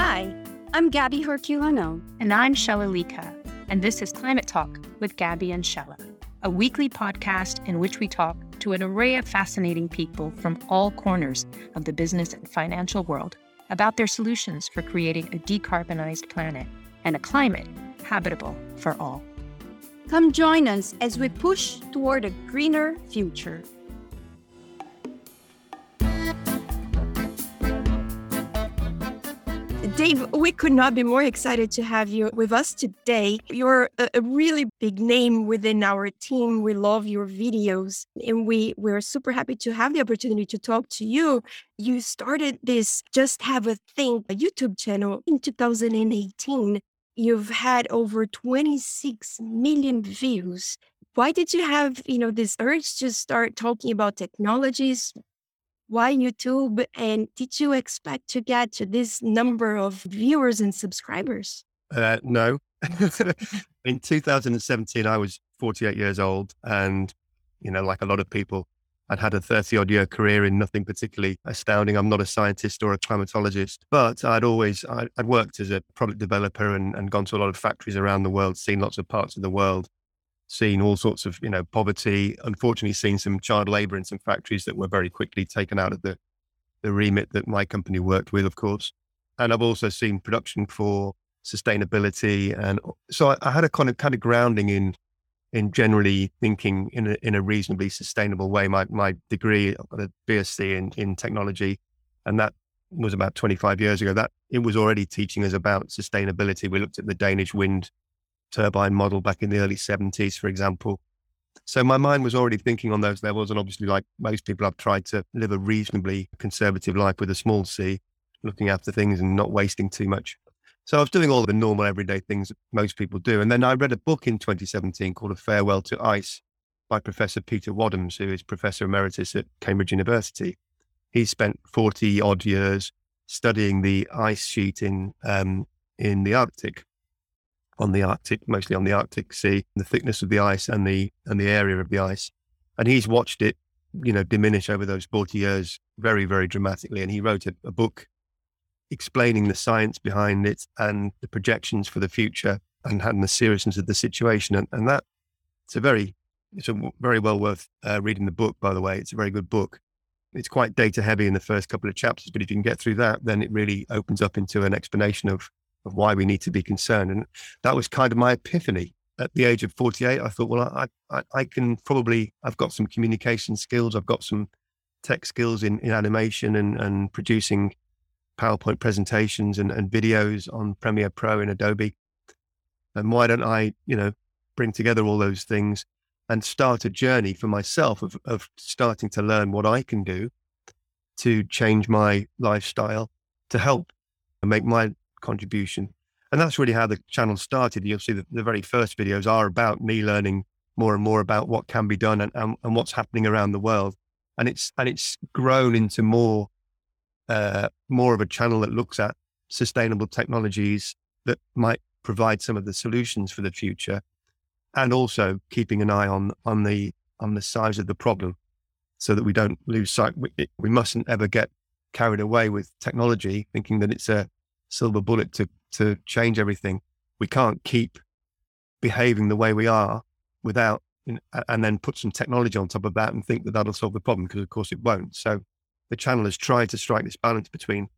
Hi, I'm Gaby Herculano. And I'm Shaila Lika. And this is Climate Talk with Gaby and Shaila, a weekly podcast in which we talk to an array of fascinating people from all corners of the business and financial world about their solutions for creating a decarbonized planet and a climate habitable for all. Come join us as we push toward a greener future. Dave, we could not be more excited to have you with us today. You're a, really big name within our team. We love your videos and we, we're super happy to have the opportunity to talk to you. You started this Just Have a Think a YouTube channel in 2018. You've had over 26 million views. Why did you have, you know, this urge to start talking about technologies, why YouTube? And did you expect to get to this number of viewers and subscribers? Uh, no. in 2017, I was 48 years old. And, you know, like a lot of people, I'd had a 30 odd year career in nothing particularly astounding. I'm not a scientist or a climatologist, but I'd always, I'd worked as a product developer and, and gone to a lot of factories around the world, seen lots of parts of the world seen all sorts of, you know, poverty, unfortunately seen some child labor in some factories that were very quickly taken out of the, the remit that my company worked with, of course. And I've also seen production for sustainability. And so I, I had a kind of kind of grounding in in generally thinking in a, in a reasonably sustainable way. My my degree, I've got a BSc in, in technology, and that was about 25 years ago. That it was already teaching us about sustainability. We looked at the Danish wind turbine model back in the early 70s, for example. So my mind was already thinking on those levels. And obviously, like most people, I've tried to live a reasonably conservative life with a small c, looking after things and not wasting too much. So I was doing all the normal everyday things that most people do. And then I read a book in 2017 called A Farewell to Ice by Professor Peter Wadhams, who is Professor Emeritus at Cambridge University. He spent 40 odd years studying the ice sheet in, um, in the Arctic on the Arctic, mostly on the Arctic Sea, the thickness of the ice and the and the area of the ice. And he's watched it, you know, diminish over those 40 years very, very dramatically. And he wrote a, a book explaining the science behind it and the projections for the future and, and the seriousness of the situation. And, and that it's a very it's a very well worth uh, reading the book, by the way. It's a very good book. It's quite data heavy in the first couple of chapters, but if you can get through that, then it really opens up into an explanation of of why we need to be concerned. And that was kind of my epiphany at the age of 48. I thought, well, I, I, I can probably, I've got some communication skills, I've got some tech skills in, in animation and, and producing PowerPoint presentations and, and videos on Premiere Pro in Adobe. And why don't I, you know, bring together all those things and start a journey for myself of, of starting to learn what I can do to change my lifestyle to help make my contribution. And that's really how the channel started. You'll see that the very first videos are about me learning more and more about what can be done and, and, and what's happening around the world. And it's and it's grown into more uh, more of a channel that looks at sustainable technologies that might provide some of the solutions for the future, and also keeping an eye on on the on the size of the problem, so that we don't lose sight. We, we mustn't ever get carried away with technology, thinking that it's a silver bullet to to change everything. We can't keep behaving the way we are without and then put some technology on top of that and think that that'll solve the problem because of course it won't. So the channel has tried to strike this balance between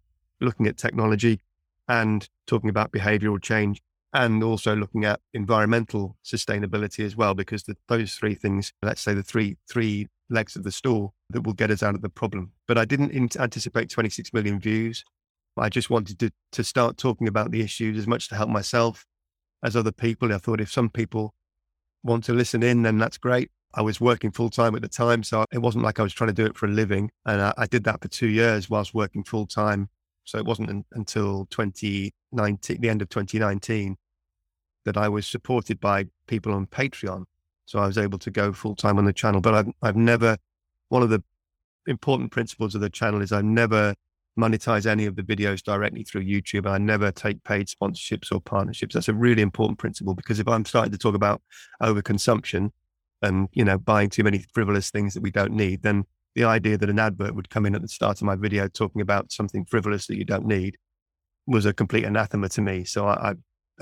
looking at technology and talking about behavioral change and also looking at environmental sustainability as well because the, those three things let's say the three three legs of the stool that will get us out of the problem but i didn't anticipate 26 million views I just wanted to, to start talking about the issues as much to help myself as other people. I thought if some people want to listen in, then that's great. I was working full time at the time, so it wasn't like I was trying to do it for a living. And I, I did that for two years whilst working full time. So it wasn't un, until 2019, the end of 2019, that I was supported by people on Patreon. So I was able to go full time on the channel. But I've, I've never, one of the important principles of the channel is I've never monetize any of the videos directly through YouTube. I never take paid sponsorships or partnerships. That's a really important principle because if I'm starting to talk about overconsumption and, you know, buying too many frivolous things that we don't need, then the idea that an advert would come in at the start of my video talking about something frivolous that you don't need was a complete anathema to me. So I, I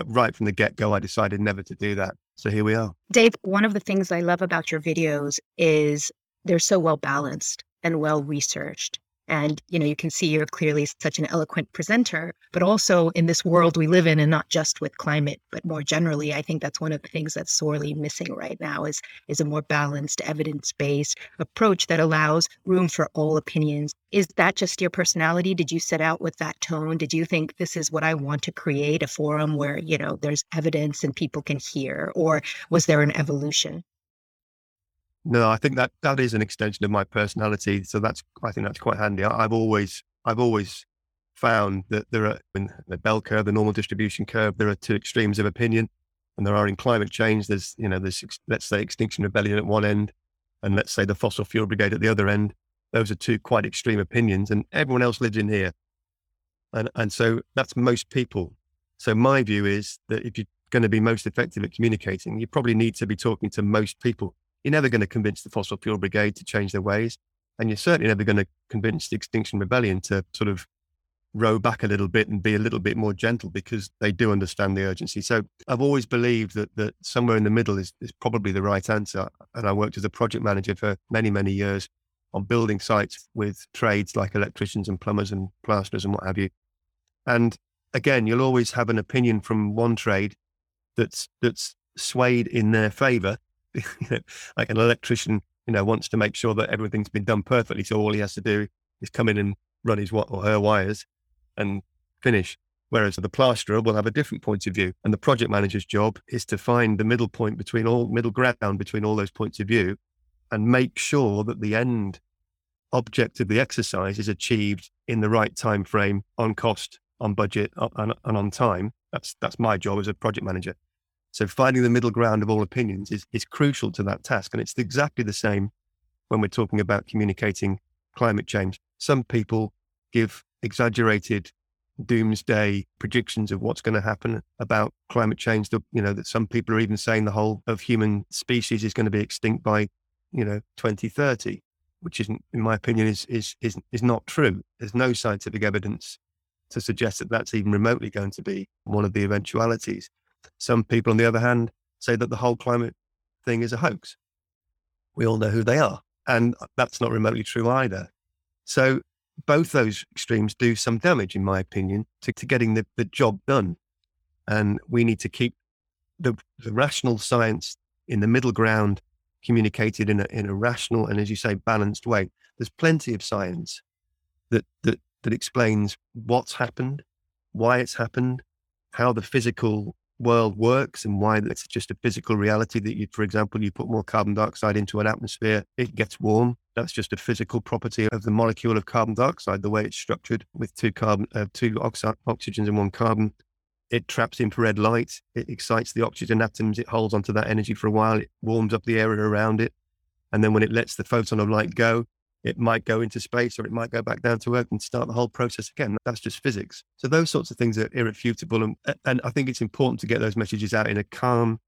right from the get go, I decided never to do that. So here we are. Dave, one of the things I love about your videos is they're so well balanced and well researched. And, you know, you can see you're clearly such an eloquent presenter, but also in this world we live in and not just with climate, but more generally, I think that's one of the things that's sorely missing right now is, is a more balanced, evidence-based approach that allows room for all opinions. Is that just your personality? Did you set out with that tone? Did you think this is what I want to create, a forum where, you know, there's evidence and people can hear? Or was there an evolution? No, I think that that is an extension of my personality. So that's I think that's quite handy. I, have always I've always found that there are in the bell curve, the normal distribution curve, there are two extremes of opinion, and there are in climate change. There's you know there's let's say Extinction Rebellion at one end, and let's say the fossil fuel brigade at the other end. Those are two quite extreme opinions, and everyone else lives in here, and and so that's most people. So my view is that if you're going to be most effective at communicating, you probably need to be talking to most people you're never going to convince the fossil fuel brigade to change their ways. And you're certainly never going to convince the Extinction Rebellion to sort of row back a little bit and be a little bit more gentle because they do understand the urgency. So I've always believed that that somewhere in the middle is, is probably the right answer. And I worked as a project manager for many, many years on building sites with trades like electricians and plumbers and plasterers and what have you. And again, you'll always have an opinion from one trade that's that's swayed in their favor like an electrician, you know, wants to make sure that everything's been done perfectly. So all he has to do is come in and run his what or her wires and finish. Whereas the plasterer will have a different point of view. And the project manager's job is to find the middle point between all middle ground between all those points of view and make sure that the end object of the exercise is achieved in the right time frame on cost, on budget, and, and on time. That's that's my job as a project manager. So finding the middle ground of all opinions is, is crucial to that task. And it's exactly the same when we're talking about communicating climate change. Some people give exaggerated doomsday predictions of what's going to happen about climate change. That, you know, that some people are even saying the whole of human species is going to be extinct by, you know, 2030, which isn't, in my opinion, is, is, is, is not true. There's no scientific evidence to suggest that that's even remotely going to be one of the eventualities. Some people, on the other hand, say that the whole climate thing is a hoax. We all know who they are. And that's not remotely true either. So both those extremes do some damage, in my opinion, to, to getting the, the job done. And we need to keep the, the rational science in the middle ground communicated in a, in a rational and, as you say, balanced way. There's plenty of science that, that, that explains what's happened, why it's happened, how the physical world works and why it's just a physical reality that you, for example, you put more carbon dioxide into an atmosphere, it gets warm. That's just a physical property of the molecule of carbon dioxide, the way it's structured with two carbon, uh, two oxy- oxygens and one carbon. It traps infrared light. It excites the oxygen atoms. It holds onto that energy for a while. It warms up the area around it. And then when it lets the photon of light go, it might go into space or it might go back down to Earth and start the whole process again. That's just physics. So those sorts of things are irrefutable. And, and I think it's important to get those messages out in a calm,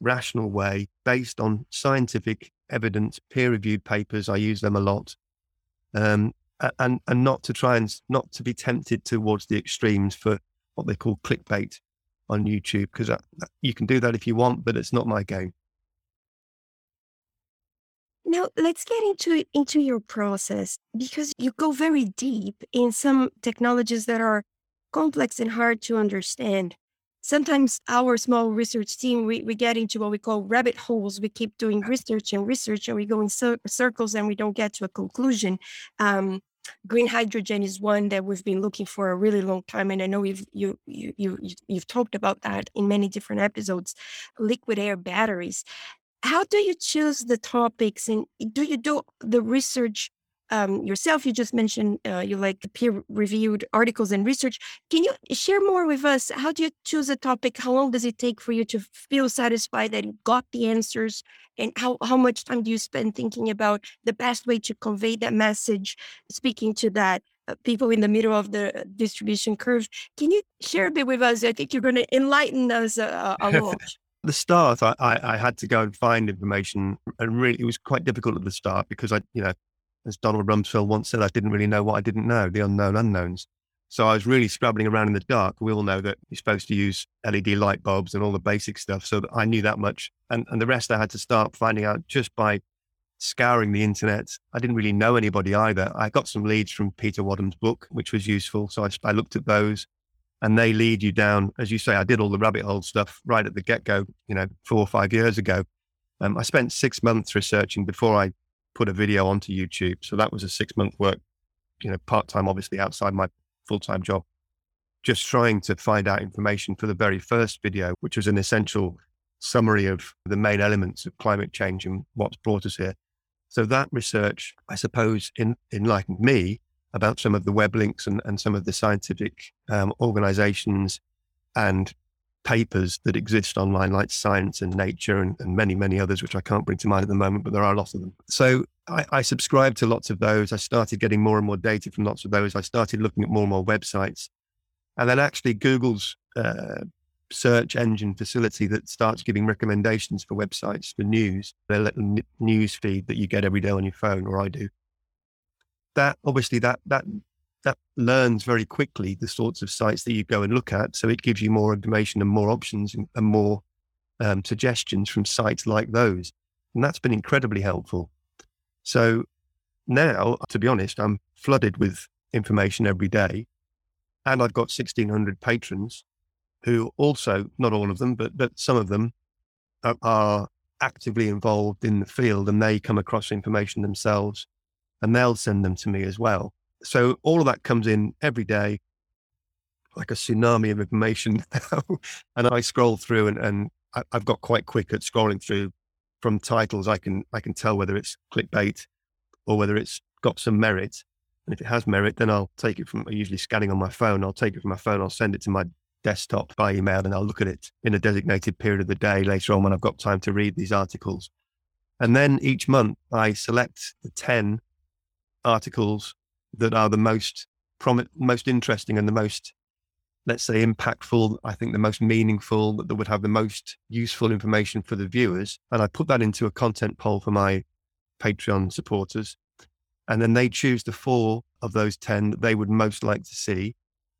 rational way based on scientific evidence, peer reviewed papers. I use them a lot. Um, and, and not to try and not to be tempted towards the extremes for what they call clickbait on YouTube, because you can do that if you want, but it's not my game. Now let's get into into your process because you go very deep in some technologies that are complex and hard to understand. Sometimes our small research team we, we get into what we call rabbit holes. We keep doing research and research and we go in cir- circles and we don't get to a conclusion. Um, green hydrogen is one that we've been looking for a really long time and i know you've you, you you you've talked about that in many different episodes liquid air batteries how do you choose the topics and do you do the research um, yourself? You just mentioned uh, you like peer reviewed articles and research. Can you share more with us? How do you choose a topic? How long does it take for you to feel satisfied that you got the answers? And how, how much time do you spend thinking about the best way to convey that message, speaking to that uh, people in the middle of the distribution curve? Can you share a bit with us? I think you're going to enlighten us uh, a lot the start, I, I, I, had to go and find information, and really, it was quite difficult at the start because I, you know, as Donald Rumsfeld once said, I didn't really know what I didn't know, the unknown unknowns. So I was really scrabbling around in the dark. We all know that you're supposed to use LED light bulbs and all the basic stuff. So I knew that much. And, and the rest I had to start finding out just by scouring the internet. I didn't really know anybody either. I got some leads from Peter Wadhams' book, which was useful. So I, I looked at those and they lead you down. As you say, I did all the rabbit hole stuff right at the get go, you know, four or five years ago. Um, I spent six months researching before I put a video onto YouTube. So that was a six month work, you know, part time, obviously outside my full time job, just trying to find out information for the very first video, which was an essential summary of the main elements of climate change and what's brought us here. So that research, I suppose, in, enlightened me about some of the web links and, and some of the scientific um, organizations and papers that exist online, like Science and Nature and, and, many, many others, which I can't bring to mind at the moment, but there are a lot of them. So I, I subscribed to lots of those. I started getting more and more data from lots of those. I started looking at more and more websites. And then actually Google's uh, search engine facility that starts giving recommendations for websites for news, their little news feed that you get every day on your phone, or I do. That obviously that that that learns very quickly the sorts of sites that you go and look at. So it gives you more information and more options and, and more um, suggestions from sites like those. And that's been incredibly helpful. So now, to be honest, I'm flooded with information every day. And I've got 1,600 patrons who also, not all of them, but, but some of them are, are actively involved in the field and they come across information themselves and they'll send them to me as well so all of that comes in every day, like a tsunami of information. and I scroll through and, and I, I've got quite quick at scrolling through from titles. I can, I can tell whether it's clickbait or whether it's got some merit. And if it has merit, then I'll take it from usually scanning on my phone. I'll take it from my phone. I'll send it to my desktop by email and I'll look at it in a designated period of the day later on when I've got time to read these articles. And then each month I select the 10 articles that are the most prom- most interesting and the most let's say impactful i think the most meaningful that would have the most useful information for the viewers. And i put that into a content poll for my patreon supporters. And then they choose the four of those 10 that they would most like to see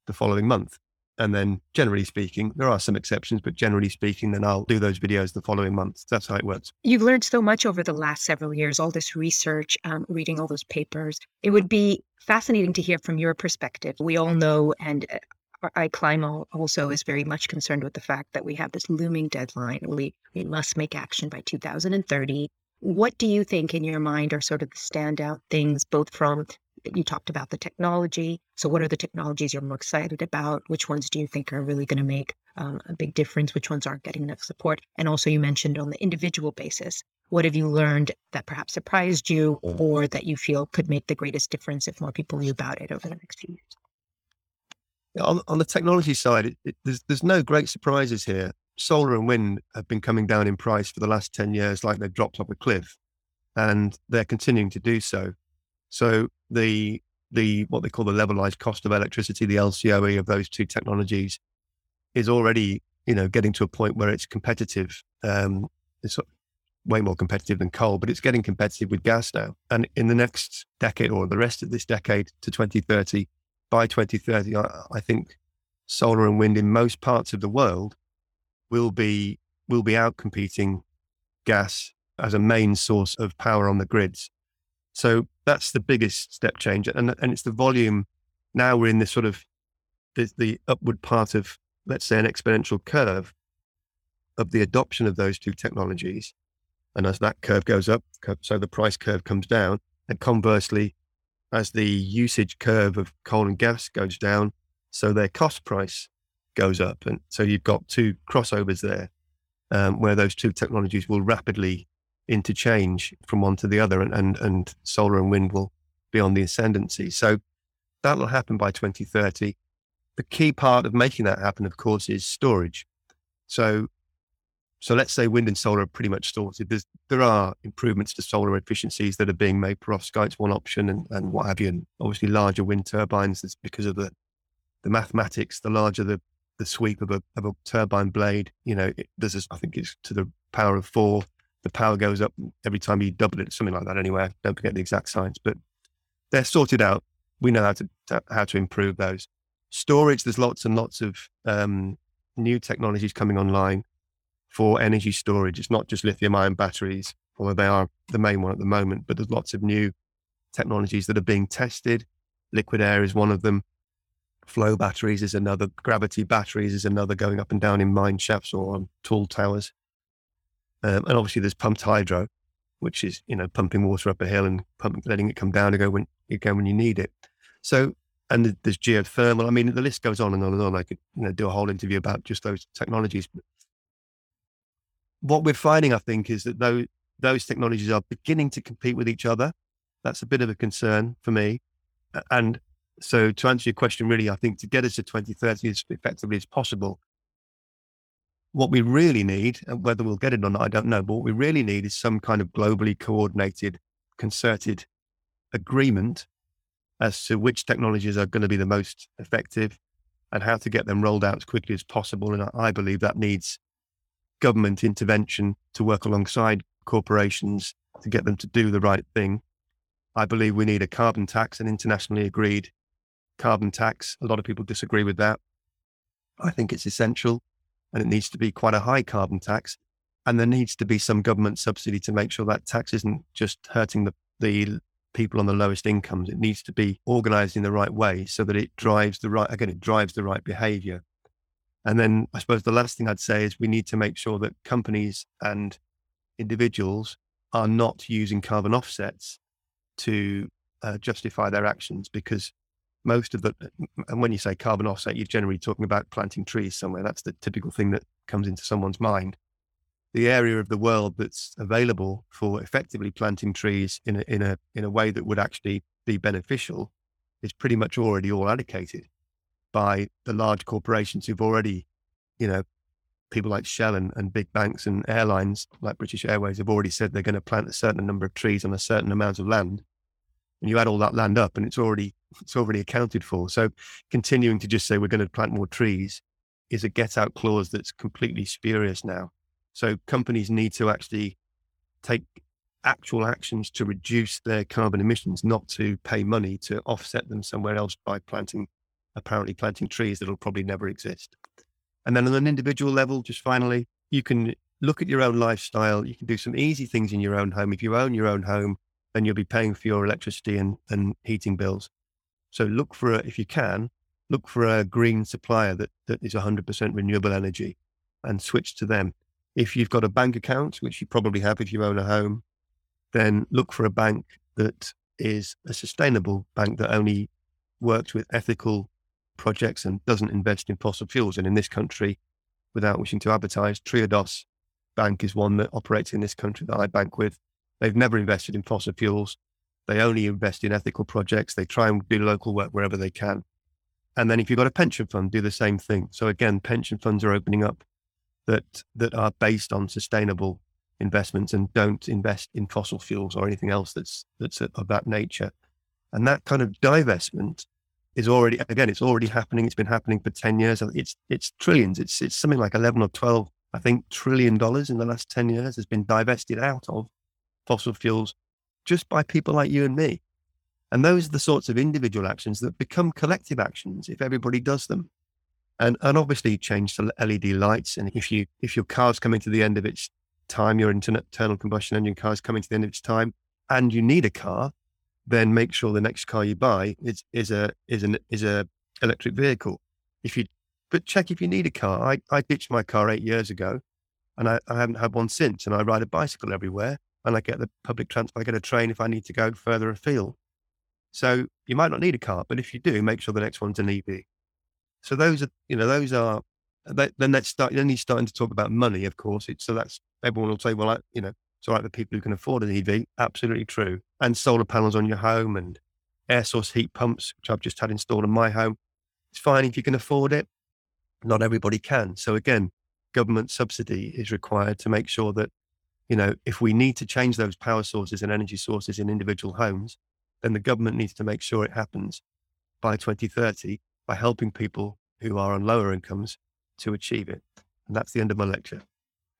the following month and then generally speaking, there are some exceptions, but generally speaking, then I'll do those videos the following month. That's how it works. You've learned so much over the last several years, all this research, um, reading all those papers. It would be fascinating to hear from your perspective. We all know, and uh, iClima also is very much concerned with the fact that we have this looming deadline. We, we must make action by 2030. What do you think in your mind are sort of the standout things, both from you talked about the technology. So, what are the technologies you're more excited about? Which ones do you think are really going to make um, a big difference? Which ones aren't getting enough support? And also, you mentioned on the individual basis, what have you learned that perhaps surprised you or that you feel could make the greatest difference if more people knew about it over the next few years? On, on the technology side, it, it, there's, there's no great surprises here. Solar and wind have been coming down in price for the last 10 years like they've dropped off a cliff, and they're continuing to do so. So the the what they call the levelized cost of electricity, the LCOE of those two technologies, is already you know getting to a point where it's competitive. Um, it's way more competitive than coal, but it's getting competitive with gas now. And in the next decade or the rest of this decade to 2030, by 2030, I, I think solar and wind in most parts of the world will be will be out competing gas as a main source of power on the grids. So that's the biggest step change. And, and it's the volume. Now we're in this sort of the, the upward part of, let's say, an exponential curve of the adoption of those two technologies. And as that curve goes up, so the price curve comes down. And conversely, as the usage curve of coal and gas goes down, so their cost price goes up. And so you've got two crossovers there um, where those two technologies will rapidly interchange from one to the other, and, and, and solar and wind will be on the ascendancy. So that'll happen by 2030. The key part of making that happen, of course, is storage. So, so let's say wind and solar are pretty much sorted. There's, there are improvements to solar efficiencies that are being made. Perovskite's one option, and, and what have you. And obviously, larger wind turbines is because of the the mathematics. The larger the the sweep of a of a turbine blade, you know, it, there's a, I think it's to the power of four the power goes up every time you double it, something like that. Anyway, don't forget the exact science, but they're sorted out. We know how to, to how to improve those. storage, there's lots and lots of um, new technologies coming online for energy storage. It's not just lithium ion batteries, although they are the main one at the moment, but there's lots of new technologies that are being tested. Liquid air is one of them. Flow batteries is another. Gravity batteries is another going up and down in mine shafts or on tall towers. Um, and obviously there's pumped hydro, which is, you know, pumping water up a hill and pumping, letting it come down again when, again when you need it. So, and there's geothermal. I mean, the list goes on and on and on. I could, you know, do a whole interview about just those technologies. What we're finding, I think, is that those, those technologies are beginning to compete with each other. That's a bit of a concern for me. And so to answer your question, really, I think to get us to 2030 as effectively as possible, what we really need, and whether we'll get it or not, I don't know, but what we really need is some kind of globally coordinated, concerted agreement as to which technologies are going to be the most effective and how to get them rolled out as quickly as possible. And I believe that needs government intervention to work alongside corporations to get them to do the right thing. I believe we need a carbon tax, an internationally agreed carbon tax. A lot of people disagree with that. I think it's essential and it needs to be quite a high carbon tax. And there needs to be some government subsidy to make sure that tax isn't just hurting the, the people on the lowest incomes. It needs to be organized in the right way so that it drives the right, again, it drives the right behavior. And then I suppose the last thing I'd say is we need to make sure that companies and individuals are not using carbon offsets to uh, justify their actions because most of the, and when you say carbon offset, you're generally talking about planting trees somewhere. That's the typical thing that comes into someone's mind. The area of the world that's available for effectively planting trees in a, in a, in a way that would actually be beneficial is pretty much already all allocated by the large corporations who've already, you know, people like Shell and, and big banks and airlines like British Airways have already said they're going to plant a certain number of trees on a certain amount of land. And you add all that land up and it's already it's already accounted for. So continuing to just say we're going to plant more trees is a get out clause that's completely spurious now. So companies need to actually take actual actions to reduce their carbon emissions, not to pay money to offset them somewhere else by planting, apparently planting trees that'll probably never exist. And then on an individual level, just finally, you can look at your own lifestyle. You can do some easy things in your own home. If you own your own home, then you'll be paying for your electricity and, and heating bills. So look for, a, if you can, look for a green supplier that, that is 100% renewable energy and switch to them. If you've got a bank account, which you probably have if you own a home, then look for a bank that is a sustainable bank that only works with ethical projects and doesn't invest in fossil fuels. And in this country, without wishing to advertise, Triodos Bank is one that operates in this country that I bank with. They've never invested in fossil fuels. They only invest in ethical projects. They try and do local work wherever they can. And then if you've got a pension fund, do the same thing. So again, pension funds are opening up that that are based on sustainable investments and don't invest in fossil fuels or anything else that's that's of that nature. And that kind of divestment is already again, it's already happening. It's been happening for 10 years. It's it's trillions. It's it's something like 11 or 12, I think, trillion dollars in the last 10 years has been divested out of fossil fuels just by people like you and me. And those are the sorts of individual actions that become collective actions if everybody does them. And, and obviously change to LED lights. And if you if your car's coming to the end of its time, your internal combustion engine car is coming to the end of its time, and you need a car, then make sure the next car you buy is is a is an is a electric vehicle. If you but check if you need a car. I, I ditched my car eight years ago and I, I haven't had one since. And I ride a bicycle everywhere and I get the public transport. I get a train if I need to go further afield. So you might not need a car, but if you do, make sure the next one's an EV. So those are, you know, those are. Uh, then let's start. Then he's starting to talk about money. Of course, it's so that's everyone will say, well, I, you know, it's all right for people who can afford an EV. Absolutely true. And solar panels on your home and air source heat pumps, which I've just had installed in my home. It's fine if you can afford it. Not everybody can. So again, government subsidy is required to make sure that you know, if we need to change those power sources and energy sources in individual homes, then the government needs to make sure it happens by 2030 by helping people who are on lower incomes to achieve it. And that's the end of my lecture.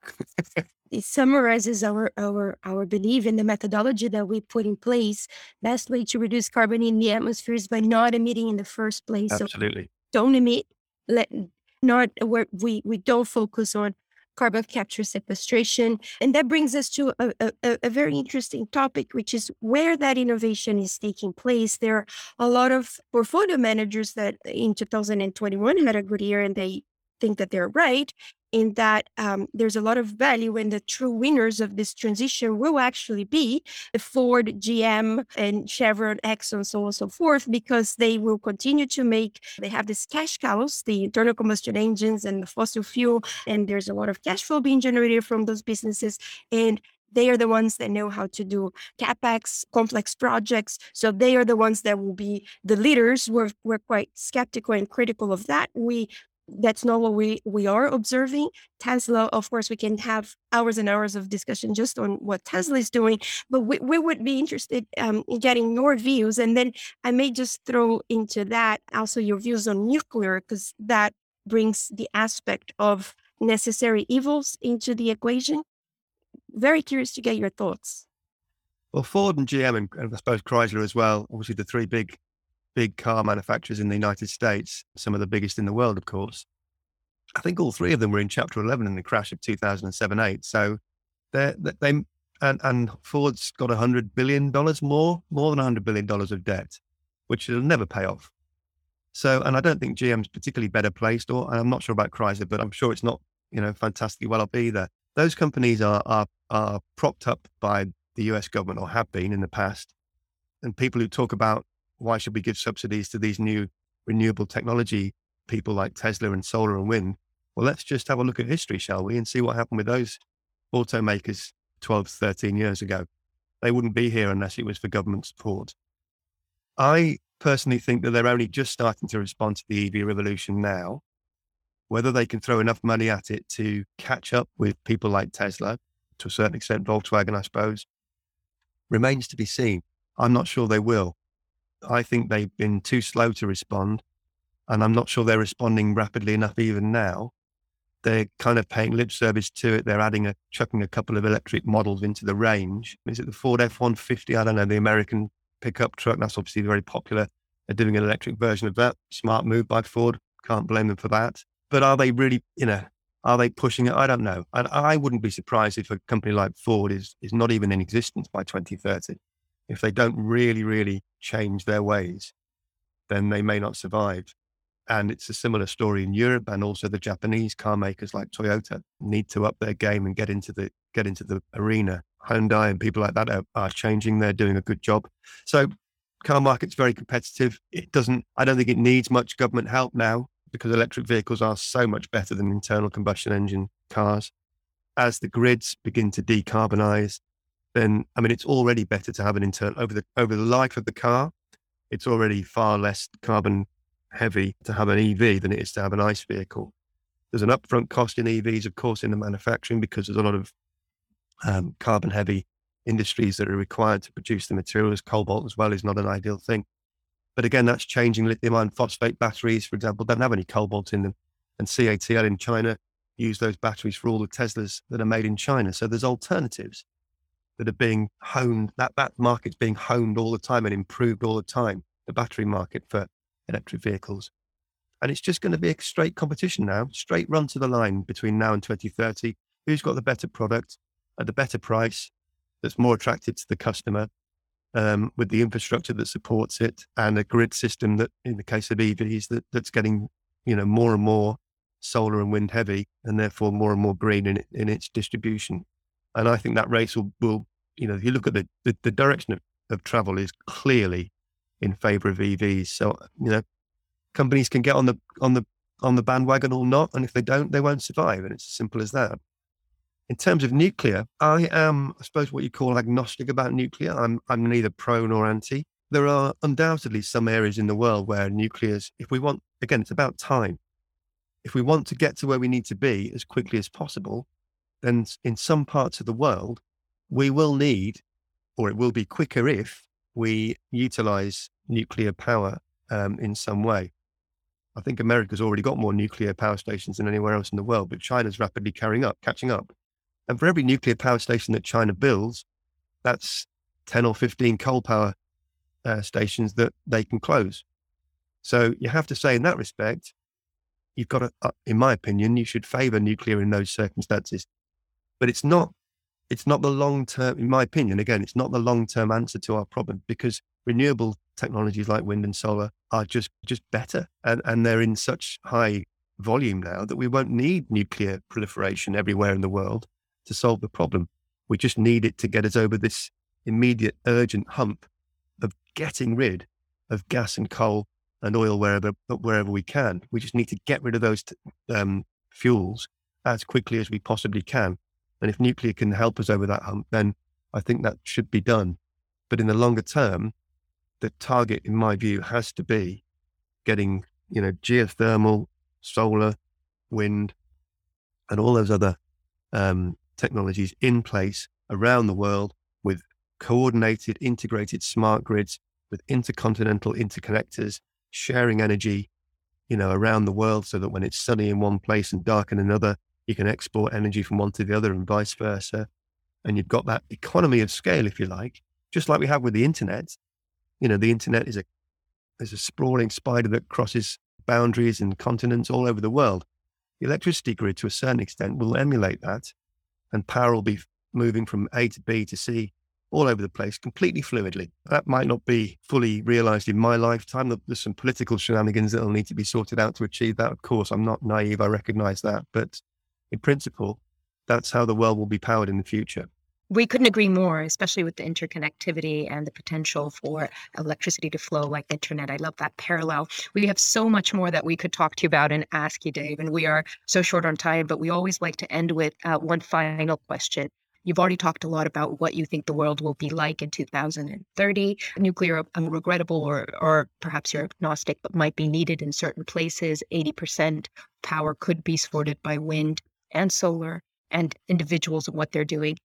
it summarizes our our our belief in the methodology that we put in place. Best way to reduce carbon in the atmosphere is by not emitting in the first place. Absolutely. don't emit, let not where we we don't focus on carbon capture sequestration. And that brings us to a, a, a, very interesting topic, which is where that innovation is taking place. There are a lot of portfolio managers that in 2021 had a good year and they think that they're right in that um, there's a lot of value and the true winners of this transition will actually be the Ford, GM, and Chevron, Exxon, so on and so forth, because they will continue to make, they have these cash cows, the internal combustion engines and the fossil fuel, and there's a lot of cash flow being generated from those businesses. And they are the ones that know how to do capex complex projects so they are the ones that will be the leaders we're, we're quite skeptical and critical of that we that's not what we we are observing. Tesla of course we can have hours and hours of discussion just on what tesla is doing but we, we would be interested um, in getting your views and then i may just throw into that also your views on nuclear because that brings the aspect of necessary evils into the equation. Very curious to get your thoughts. Well ford and gm and, and i suppose chrysler as well obviously the three big big car manufacturers in the United States, some of the biggest in the world, of course. I think all three of them were in Chapter 11 in the crash of 2007 8. So they they and, and Ford's got $100 billion more, more than $100 billion of debt, which will never pay off. So, and I don't think GM's particularly better placed, or I'm not sure about Chrysler, but I'm sure it's not, you know, fantastically well off either. Those companies are, are, are propped up by the US government or have been in the past. And people who talk about why should we give subsidies to these new renewable technology people like Tesla and solar and wind? Well, let's just have a look at history, shall we, and see what happened with those automakers 12, 13 years ago. They wouldn't be here unless it was for government support. I personally think that they're only just starting to respond to the EV revolution now. Whether they can throw enough money at it to catch up with people like Tesla, to a certain extent, Volkswagen, I suppose, remains to be seen. I'm not sure they will. I think they've been too slow to respond. And I'm not sure they're responding rapidly enough even now. They're kind of paying lip service to it. They're adding a, chucking a couple of electric models into the range. Is it the Ford F 150? I don't know, the American pickup truck. That's obviously very popular. They're doing an electric version of that. Smart move by Ford. Can't blame them for that. But are they really, you know, are they pushing it? I don't know. And I wouldn't be surprised if a company like Ford is, is not even in existence by 2030 if they don't really, really change their ways, then they may not survive. And it's a similar story in Europe, and also the Japanese car makers like Toyota need to up their game and get into the get into the arena. Hyundai and people like that are, are changing. They're doing a good job. So, car market's very competitive. It doesn't. I don't think it needs much government help now because electric vehicles are so much better than internal combustion engine cars. As the grids begin to decarbonize, then I mean it's already better to have an internal over the over the life of the car. It's already far less carbon heavy to have an EV than it is to have an ICE vehicle. There's an upfront cost in EVs, of course, in the manufacturing because there's a lot of um, carbon heavy industries that are required to produce the materials. Cobalt as well is not an ideal thing. But again, that's changing. Lithium iron phosphate batteries, for example, don't have any cobalt in them. And CATL in China use those batteries for all the Teslas that are made in China. So there's alternatives that are being honed. That that market's being honed all the time and improved all the time. The battery market for electric vehicles, and it's just going to be a straight competition now, straight run to the line between now and 2030. Who's got the better product at the better price that's more attractive to the customer, um, with the infrastructure that supports it, and a grid system that, in the case of EVs, that that's getting you know more and more solar and wind heavy, and therefore more and more green in, in its distribution. And I think that race will, will you know, if you look at the, the, the direction of, of travel is clearly in favor of EVs. So, you know, companies can get on the, on the, on the bandwagon or not. And if they don't, they won't survive. And it's as simple as that. In terms of nuclear, I am, I suppose, what you call agnostic about nuclear. I'm, I'm neither pro nor anti. There are undoubtedly some areas in the world where nuclear's, if we want, again, it's about time. If we want to get to where we need to be as quickly as possible, then in some parts of the world, we will need, or it will be quicker if we utilize nuclear power um, in some way. I think America's already got more nuclear power stations than anywhere else in the world, but China's rapidly carrying up, catching up. And for every nuclear power station that China builds, that's 10 or 15 coal power uh, stations that they can close. So you have to say, in that respect, you've got to, uh, in my opinion, you should favour nuclear in those circumstances. But it's not, it's not the long term. In my opinion, again, it's not the long term answer to our problem because renewable technologies like wind and solar are just just better, and and they're in such high volume now that we won't need nuclear proliferation everywhere in the world to solve the problem. We just need it to get us over this immediate, urgent hump of getting rid of gas and coal and oil wherever wherever we can. We just need to get rid of those um, fuels as quickly as we possibly can. And if nuclear can help us over that hump, then I think that should be done. But in the longer term, the target, in my view, has to be getting you know geothermal, solar, wind, and all those other um, technologies in place around the world with coordinated, integrated smart grids with intercontinental interconnectors, sharing energy, you know, around the world so that when it's sunny in one place and dark in another, you can export energy from one to the other and vice versa. And you've got that economy of scale, if you like, just like we have with the internet. You know, the internet is a is a sprawling spider that crosses boundaries and continents all over the world. The electricity grid, to a certain extent, will emulate that, and power will be moving from A to B to C all over the place completely fluidly. That might not be fully realized in my lifetime. There's some political shenanigans that will need to be sorted out to achieve that. Of course, I'm not naive. I recognize that. But in principle, that's how the world will be powered in the future. We couldn't agree more, especially with the interconnectivity and the potential for electricity to flow like the internet. I love that parallel. We have so much more that we could talk to you about and ask you, Dave. And we are so short on time, but we always like to end with uh, one final question. You've already talked a lot about what you think the world will be like in 2030. Nuclear, regrettable, or, or perhaps you're agnostic, but might be needed in certain places. 80% power could be supported by wind and solar and individuals and what they're doing.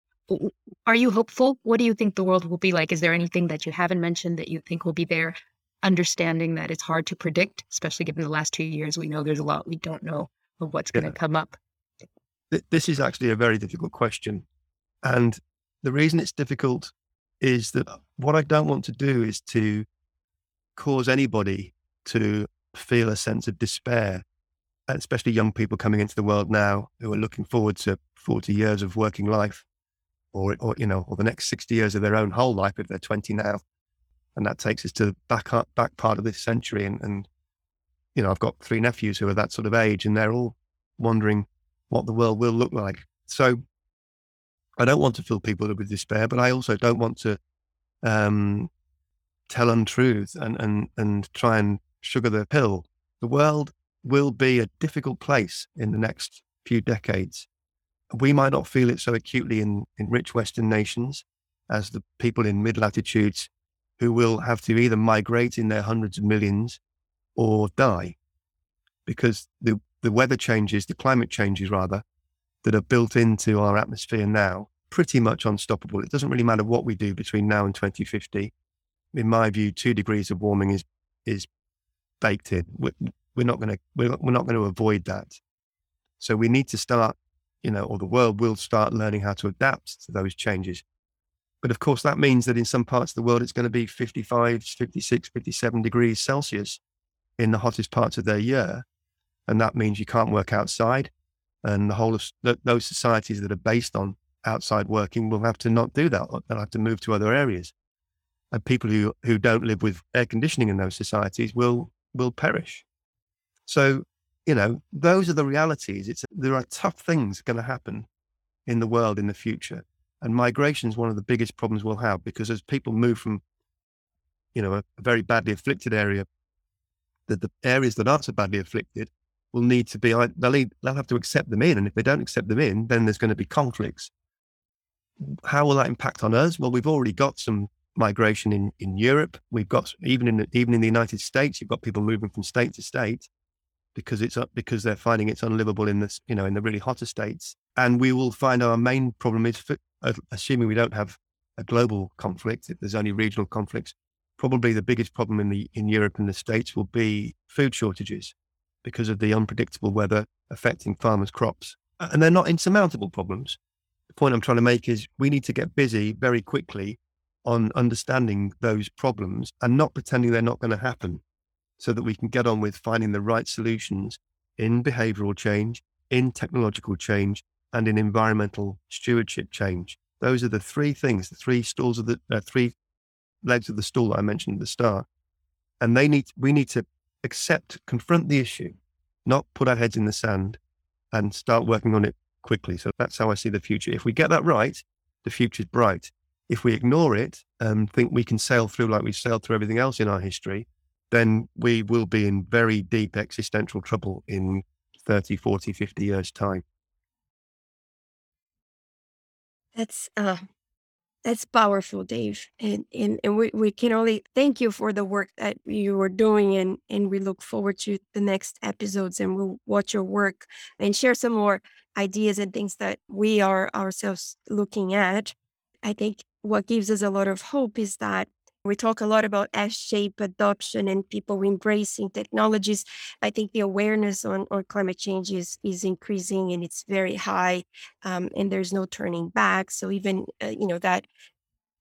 Are you hopeful? What do you think the world will be like? Is there anything that you haven't mentioned that you think will be there? Understanding that it's hard to predict, especially given the last two years, we know there's a lot we don't know of what's yeah. going to come up. This is actually a very difficult question. And the reason it's difficult is that uh, what I don't want to do is to cause anybody to feel a sense of despair, especially young people coming into the world now who are looking forward to 40 years of working life or, or you know, or the next 60 years of their own whole life if they're 20 now. And that takes us to the back, up, back part of this century. And, and, you know, I've got three nephews who are that sort of age and they're all wondering what the world will look like. So I don't want to fill people with despair, but I also don't want to um, tell untruths and, and, and try and sugar the pill. The world will be a difficult place in the next few decades. We might not feel it so acutely in, in rich Western nations as the people in mid latitudes who will have to either migrate in their hundreds of millions or die because the, the weather changes, the climate changes rather, that are built into our atmosphere now pretty much unstoppable. It doesn't really matter what we do between now and 2050. In my view, two degrees of warming is is baked in. We're, not going to we're, we're not going to avoid that. So we need to start, you know, or the world will start learning how to adapt to those changes. But of course, that means that in some parts of the world, it's going to be 55, 56, 57 degrees Celsius in the hottest parts of their year. And that means you can't work outside and the whole of those societies that are based on outside working will have to not do that. They'll have to move to other areas. And people who, who don't live with air conditioning in those societies will will perish. So, you know, those are the realities. It's there are tough things going to happen in the world in the future. And migration is one of the biggest problems we'll have because as people move from, you know, a, a very badly afflicted area, that the areas that aren't so badly afflicted will need to be, they'll, need, they'll have to accept them in. And if they don't accept them in, then there's going to be conflicts. How will that impact on us? Well, we've already got some migration in, in Europe. We've got even in even in the United States, you've got people moving from state to state because it's up because they're finding it's unlivable in this you know in the really hotter states. And we will find our main problem is for, uh, assuming we don't have a global conflict. If there's only regional conflicts, probably the biggest problem in the in Europe and the states will be food shortages because of the unpredictable weather affecting farmers' crops. And they're not insurmountable problems. The point I'm trying to make is we need to get busy very quickly on understanding those problems and not pretending they're not going to happen. So that we can get on with finding the right solutions in behavioral change, in technological change, and in environmental stewardship change. Those are the three things, the three stools of the uh, three legs of the stool that I mentioned at the start. And they need we need to accept, confront the issue, not put our heads in the sand and start working on it quickly. So that's how I see the future. If we get that right, the future's bright. If we ignore it and think we can sail through like we sailed through everything else in our history, then we will be in very deep existential trouble in 30, 40, 50 years' time. That's uh that's powerful, Dave. And and, and we, we can only thank you for the work that you are doing and and we look forward to the next episodes and we'll watch your work and share some more ideas and things that we are ourselves looking at. I think what gives us a lot of hope is that we talk a lot about S-shape adoption and people embracing technologies. I think the awareness on, on climate change is, is increasing and it's very high, um, and there's no turning back. So even uh, you know that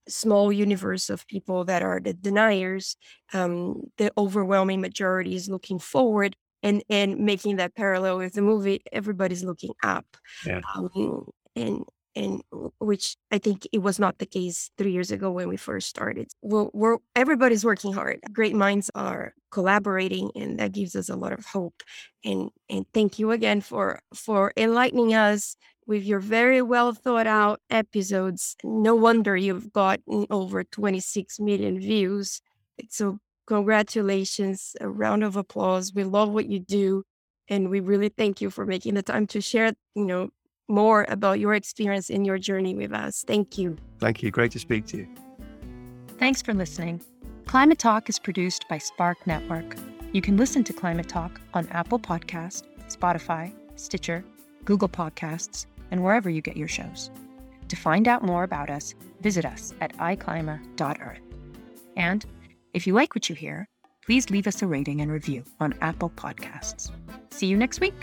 small universe of people that are the deniers, um, the overwhelming majority is looking forward and and making that parallel with the movie. Everybody's looking up, Yeah. um, and and which I think it was not the case three years ago when we first started. Well, we're everybody's working hard. Great minds are collaborating, and that gives us a lot of hope. And and thank you again for for enlightening us with your very well thought out episodes. No wonder you've gotten over 26 million views. So congratulations, a round of applause. We love what you do. And we really thank you for making the time to share, you know, more about your experience in your journey with us. Thank you. Thank you. Great to speak to you. Thanks for listening. Climate Talk is produced by Spark Network. You can listen to Climate Talk on Apple Podcast, Spotify, Stitcher, Google Podcasts, and wherever you get your shows. To find out more about us, visit us at iClima.earth. And if you like what you hear, please leave us a rating and review on Apple Podcasts. See you next week.